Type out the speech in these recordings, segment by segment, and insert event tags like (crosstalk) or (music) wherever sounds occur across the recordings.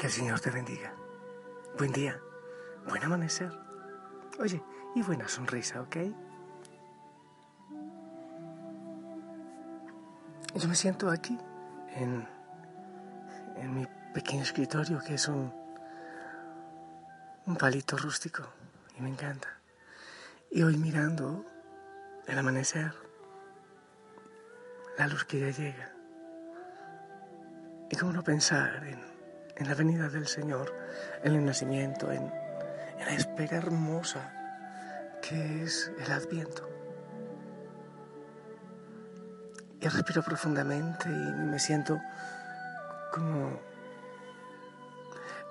Que el Señor te bendiga. Buen día, buen amanecer. Oye, y buena sonrisa, ¿ok? Yo me siento aquí, en, en mi pequeño escritorio, que es un, un palito rústico, y me encanta. Y hoy mirando el amanecer, la luz que ya llega. Y cómo no pensar en en la venida del Señor, en el nacimiento, en, la espera hermosa que es el adviento. Y respiro profundamente y me siento como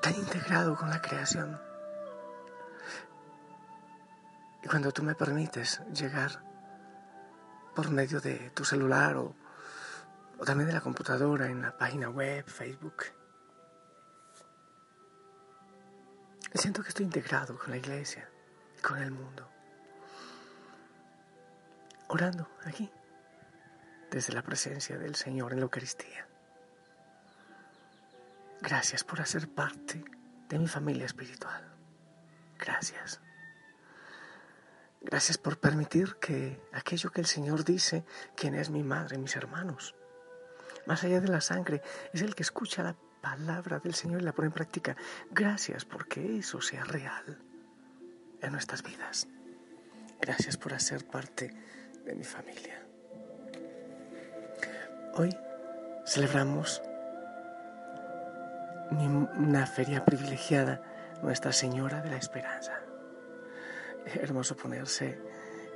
tan integrado con la creación. Y cuando tú me permites llegar por medio de tu celular o, o también de la computadora en la página web, Facebook, Siento que estoy integrado con la iglesia y con el mundo. Orando aquí, desde la presencia del Señor en la Eucaristía. Gracias por hacer parte de mi familia espiritual. Gracias. Gracias por permitir que aquello que el Señor dice, quien es mi madre, mis hermanos, más allá de la sangre, es el que escucha la palabra del Señor y la pone en práctica. Gracias porque eso sea real en nuestras vidas. Gracias por hacer parte de mi familia. Hoy celebramos una feria privilegiada, Nuestra Señora de la Esperanza. hermoso ponerse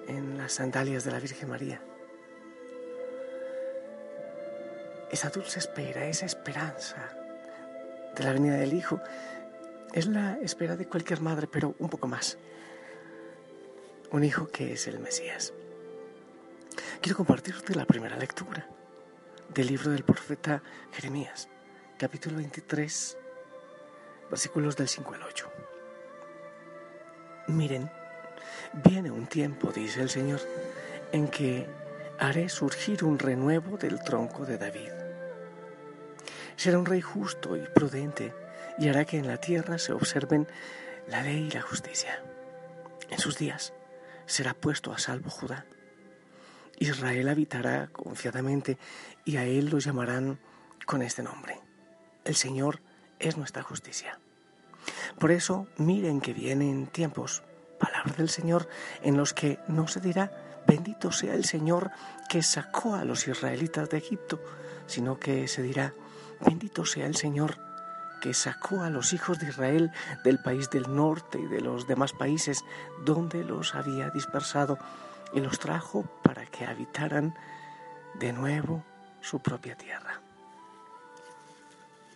en las sandalias de la Virgen María. Esa dulce espera, esa esperanza de la venida del Hijo. Es la espera de cualquier madre, pero un poco más. Un hijo que es el Mesías. Quiero compartirte la primera lectura del libro del profeta Jeremías, capítulo 23, versículos del 5 al 8. Miren, viene un tiempo, dice el Señor, en que haré surgir un renuevo del tronco de David Será un rey justo y prudente y hará que en la tierra se observen la ley y la justicia. En sus días será puesto a salvo Judá. Israel habitará confiadamente y a él lo llamarán con este nombre. El Señor es nuestra justicia. Por eso miren que vienen tiempos, palabra del Señor, en los que no se dirá, bendito sea el Señor que sacó a los israelitas de Egipto, sino que se dirá, Bendito sea el Señor que sacó a los hijos de Israel del país del norte y de los demás países donde los había dispersado y los trajo para que habitaran de nuevo su propia tierra.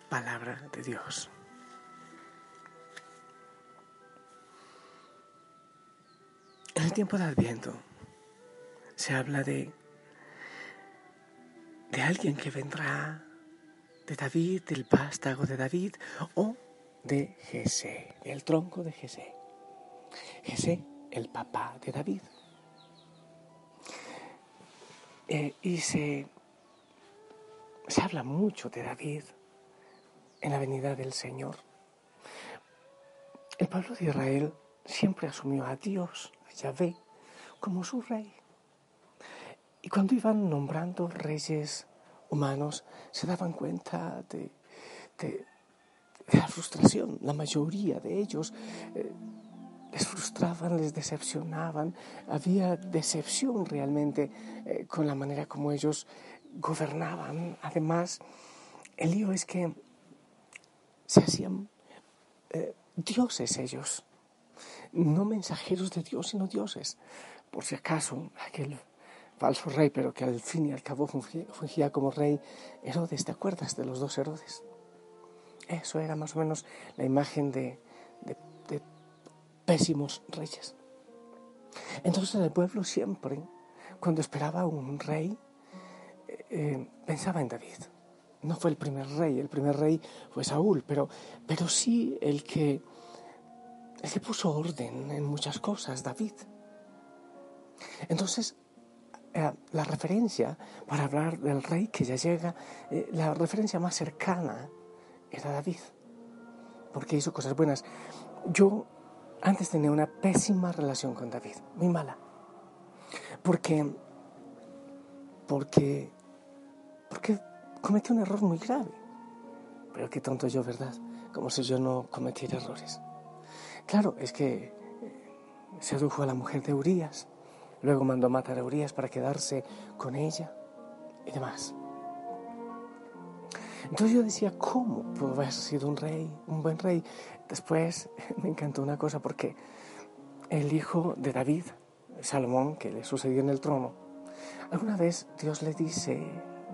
Palabra de Dios. En el tiempo de Adviento se habla de, de alguien que vendrá de David, del vástago de David o de Jesé, el tronco de Jesé. Jesé, el papá de David. Eh, y se, se habla mucho de David en la venida del Señor. El pueblo de Israel siempre asumió a Dios, a Yahvé, como su rey. Y cuando iban nombrando reyes humanos se daban cuenta de, la frustración. La mayoría de ellos eh, les frustraban, les decepcionaban. Había decepción realmente eh, con la manera como ellos gobernaban. Además, el lío es que se hacían eh, dioses ellos, no mensajeros de Dios, sino dioses. Por si acaso, aquel falso rey, pero que al fin y al cabo fungía, como rey Herodes. ¿Te acuerdas de los dos Herodes? Eso era más o menos la imagen de, pésimos reyes. Entonces el pueblo siempre, cuando esperaba un rey, eh, eh, pensaba en David. No fue el primer rey, el primer rey fue Saúl, pero, pero sí el que, el que puso orden en muchas cosas, David. Entonces eh, la referencia para hablar del rey que ya llega, eh, la referencia más cercana era David. porque hizo cosas buenas. Yo antes tenía una pésima relación con David, muy mala. Porque, porque, porque cometí un error muy grave. Pero qué tonto yo, ¿verdad? Como si yo no cometiera errores. Claro, es que sedujo a la mujer de Urias, luego mandó matar a Urias para quedarse con ella y demás. Entonces yo decía, ¿cómo puedo haber sido un rey, un buen rey? Después (laughs) me encantó una cosa porque el hijo de David, Salomón, que le sucedió en el trono, alguna vez Dios le dice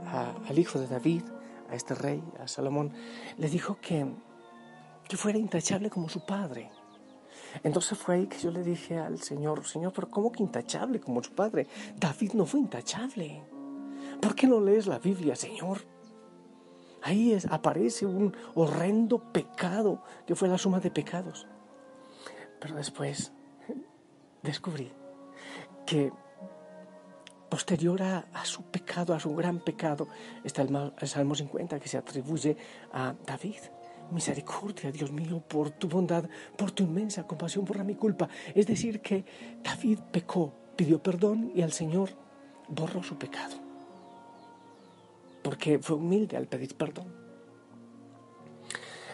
al hijo de David, a este rey, a Salomón, le dijo que, que fuera intachable como su padre. Entonces fue ahí que yo le dije al Señor, Señor, pero ¿cómo que intachable como su padre? David no fue intachable. ¿Por qué no lees la Biblia, Señor? Ahí aparece un horrendo pecado que fue la suma de pecados. Pero después descubrí que posterior a, su pecado, a su gran pecado, está el, el Salmo 50 que se atribuye a David. Misericordia, Dios mío, por tu bondad, por tu inmensa compasión, por la mi culpa. Es decir, que David pecó, pidió perdón y el Señor borró su pecado porque fue humilde al pedir perdón.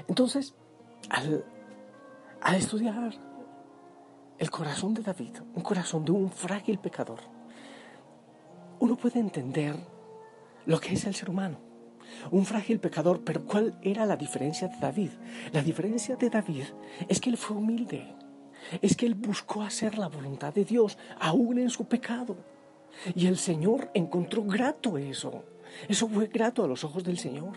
Entonces, al, estudiar el corazón de David, un corazón de un frágil pecador, uno puede entender lo que es el ser humano. Un frágil pecador, pero ¿cuál era la diferencia de David? La diferencia de David es que él fue humilde, es que él buscó hacer la voluntad de Dios, aún en su pecado. Y el Señor encontró grato eso. Eso fue grato a los ojos del Señor.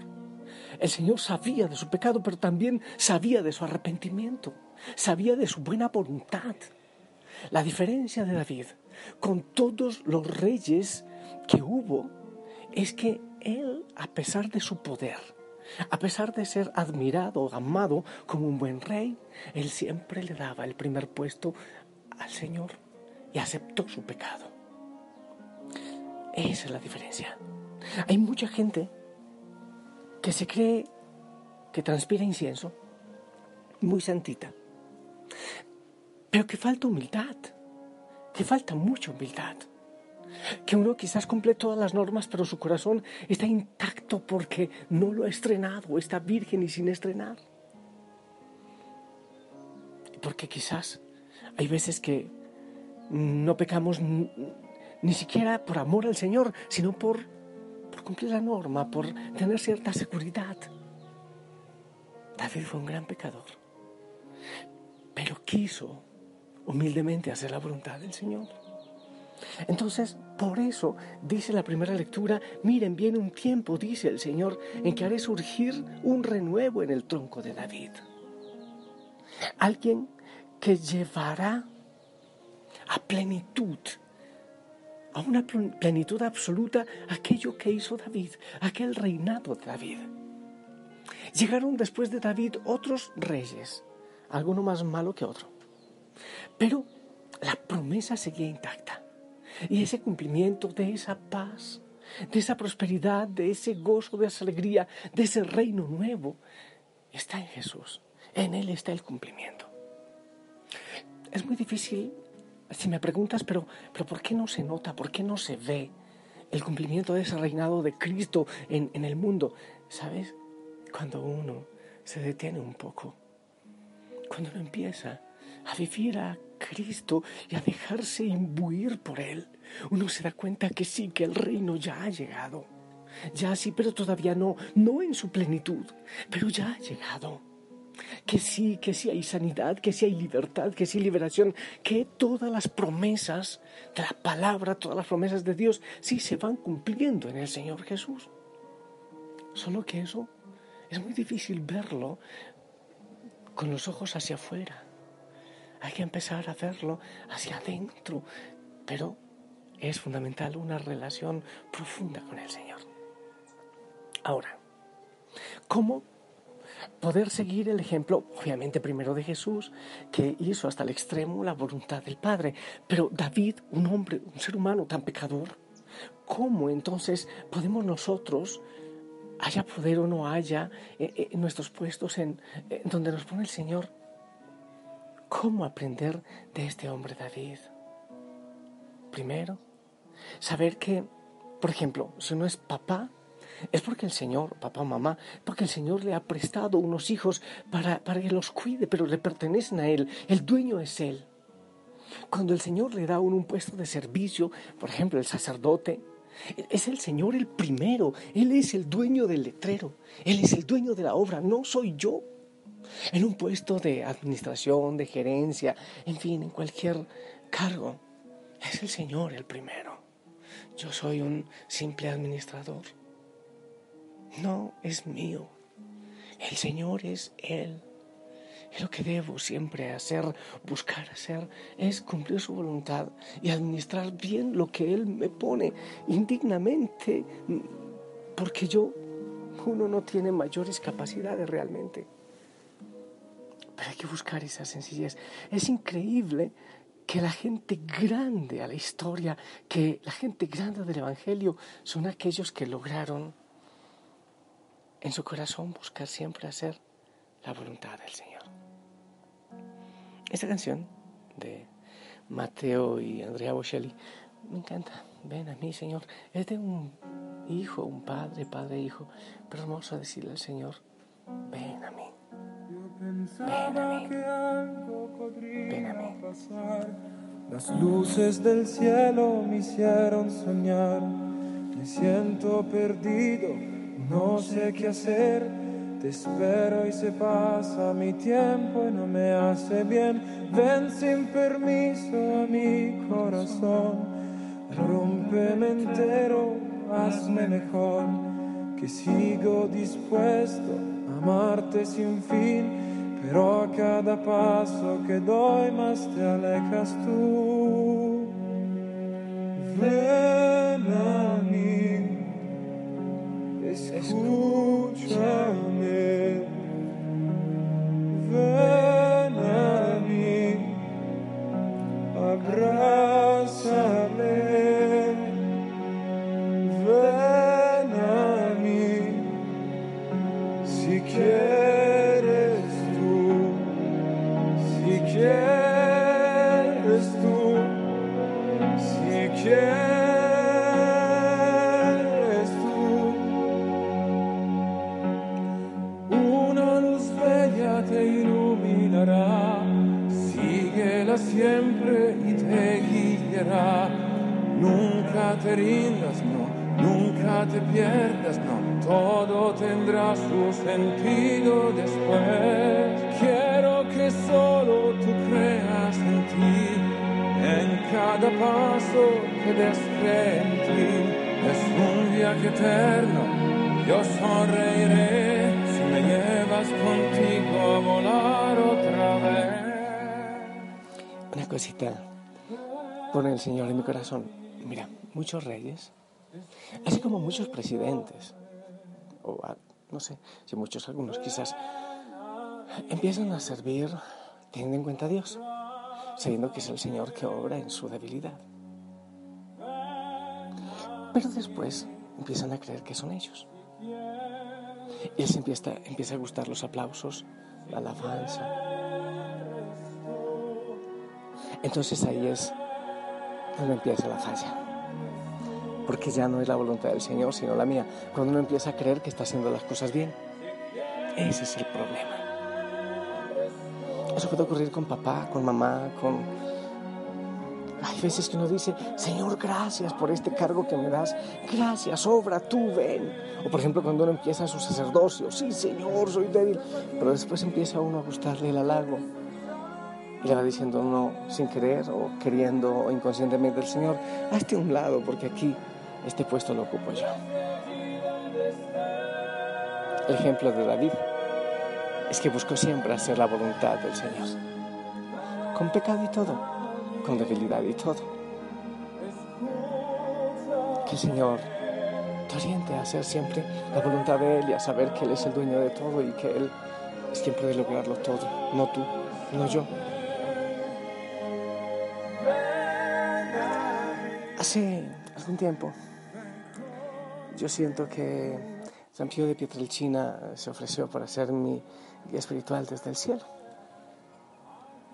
El Señor sabía de su pecado, pero también sabía de su arrepentimiento, sabía de su buena voluntad. La diferencia de David con todos los reyes que hubo es que él, a pesar de su poder, a pesar de ser admirado, amado como un buen rey, él siempre le daba el primer puesto al Señor y aceptó su pecado. Esa es la diferencia. Hay mucha gente que se cree que transpira incienso, muy santita, pero que falta humildad, que falta mucha humildad. Que uno quizás cumple todas las normas, pero su corazón está intacto porque no lo ha estrenado, está virgen y sin estrenar. Porque quizás hay veces que no pecamos ni siquiera por amor al Señor, sino por por cumplir la norma, por tener cierta seguridad. David fue un gran pecador, pero quiso humildemente hacer la voluntad del Señor. Entonces, por eso dice la primera lectura, miren, viene un tiempo, dice el Señor, en que haré surgir un renuevo en el tronco de David. Alguien que llevará a plenitud a una plenitud absoluta aquello que hizo David, aquel reinado de David. Llegaron después de David otros reyes, alguno más malo que otro. Pero la promesa seguía intacta. Y ese cumplimiento de esa paz, de esa prosperidad, de ese gozo, de esa alegría, de ese reino nuevo, está en Jesús. En Él está el cumplimiento. Es muy difícil si me preguntas, pero, pero ¿por qué no se nota? ¿Por qué no se ve el cumplimiento de ese reinado de Cristo en, en el mundo? ¿Sabes? Cuando uno se detiene un poco, cuando uno empieza a vivir a Cristo y a dejarse imbuir por Él, uno se da cuenta que sí, que el reino ya ha llegado. Ya sí, pero todavía no, no en su plenitud, pero ya ha llegado que sí, que sí hay sanidad, que sí hay libertad, que sí liberación, que todas las promesas de la palabra, todas las promesas de Dios, sí se van cumpliendo en el Señor Jesús. Solo que eso es muy difícil verlo con los ojos hacia afuera. Hay que empezar a verlo hacia adentro, pero es fundamental una relación profunda con el Señor. Ahora, ¿cómo poder seguir el ejemplo, obviamente primero de Jesús, que hizo hasta el extremo la voluntad del Padre, pero David, un hombre, un ser humano tan pecador, ¿cómo entonces podemos nosotros haya poder o no haya eh, eh, en nuestros puestos en, en donde nos pone el Señor, ¿cómo aprender de este hombre David? Primero, saber que, por ejemplo, si uno es papá, es porque el Señor, papá o mamá, porque el Señor le ha prestado unos hijos para, para que los cuide, pero le pertenecen a Él, el dueño es Él. Cuando el Señor le da uno un puesto de servicio, por ejemplo, el sacerdote, es el Señor el primero, Él es el dueño del letrero, Él es el dueño de la obra, no soy yo. En un puesto de administración, de gerencia, en fin, en cualquier cargo, es el Señor el primero. Yo soy un simple administrador. No es mío. El Señor es Él. Y lo que debo siempre hacer, buscar hacer, es cumplir su voluntad y administrar bien lo que Él me pone indignamente, porque yo, uno no tiene mayores capacidades realmente. Hay que buscar esa sencillez. Es increíble que la gente grande a la historia, que la gente grande del Evangelio son aquellos que lograron en su corazón buscar siempre hacer la voluntad del Señor. Esta canción de Mateo y Andrea Bocelli me encanta. Ven a mí, Señor. Es de un hijo, un padre, padre, hijo. Pero hermoso decirle al Señor, ven a mí. Ven a mí. Ven a mí. Las luces del cielo me hicieron soñar. Me siento perdido no sé qué hacer, te espero y se pasa mi tiempo y no me hace bien. Ven sin permiso a mi corazón, rompeme entero, hazme mejor, que sigo dispuesto amarte sin fin, pero a cada paso que doy más te alejas tú. Ven a mí escúchame, siempre y te guiará. Nunca te rindas, no, nunca te pierdas, no, todo tendrá su sentido después. Quiero que solo tú creas en ti, en cada paso que des en ti. Es un viaje eterno, yo sonreiré si me llevas contigo a volar cosita pone el Señor en mi corazón. Mira, muchos reyes, así como muchos presidentes, o no sé, si muchos, algunos quizás, empiezan a servir teniendo en cuenta a Dios, sabiendo que es el Señor que obra en su debilidad. Pero después empiezan a creer que son ellos. Y les empieza, empieza a gustar los aplausos, la alabanza, entonces ahí es donde empieza la falla. Porque ya no es la voluntad del Señor, sino la mía. Cuando uno empieza a creer que está haciendo las cosas bien. Ese es el problema. Eso puede ocurrir con papá, con mamá, con... Hay veces que uno dice, Señor, gracias por este cargo que me das. Gracias, obra, tú ven. O por ejemplo, cuando uno empieza su sacerdocio, sí, Señor, soy débil. Pero después empieza uno a gustarle el halago y le va diciendo uno sin querer o queriendo o inconscientemente el Señor, hazte un lado porque aquí este puesto lo ocupo yo. El ejemplo de David es que buscó siempre hacer la voluntad del Señor, con pecado y todo, con debilidad y todo. Que el Señor te oriente a hacer siempre la voluntad de Él y a saber que Él es el dueño de todo y que Él es quien puede lograrlo todo, no tú, no yo. Hace algún tiempo yo siento que San Pío de Pietrelcina se ofreció para ser mi guía espiritual desde el cielo.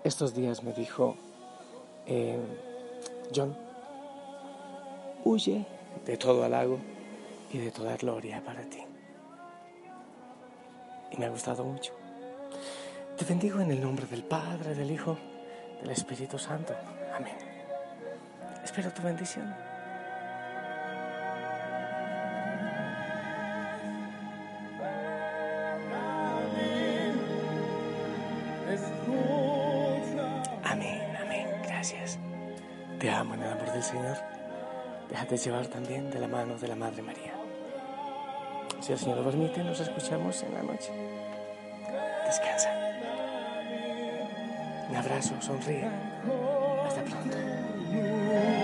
Estos días me dijo, eh, John, huye de todo halago y de toda gloria para ti. Y me ha gustado mucho. Te bendigo en el nombre del Padre, del Hijo, del Espíritu Santo. Amén. Espero tu bendición. Amén, amén. Gracias. Te amo en el amor del Señor. Déjate llevar también de la mano de la Madre María. Si el Señor lo permite, nos escuchamos en la noche. Descansa. Un abrazo, sonríe. Hasta pronto. you.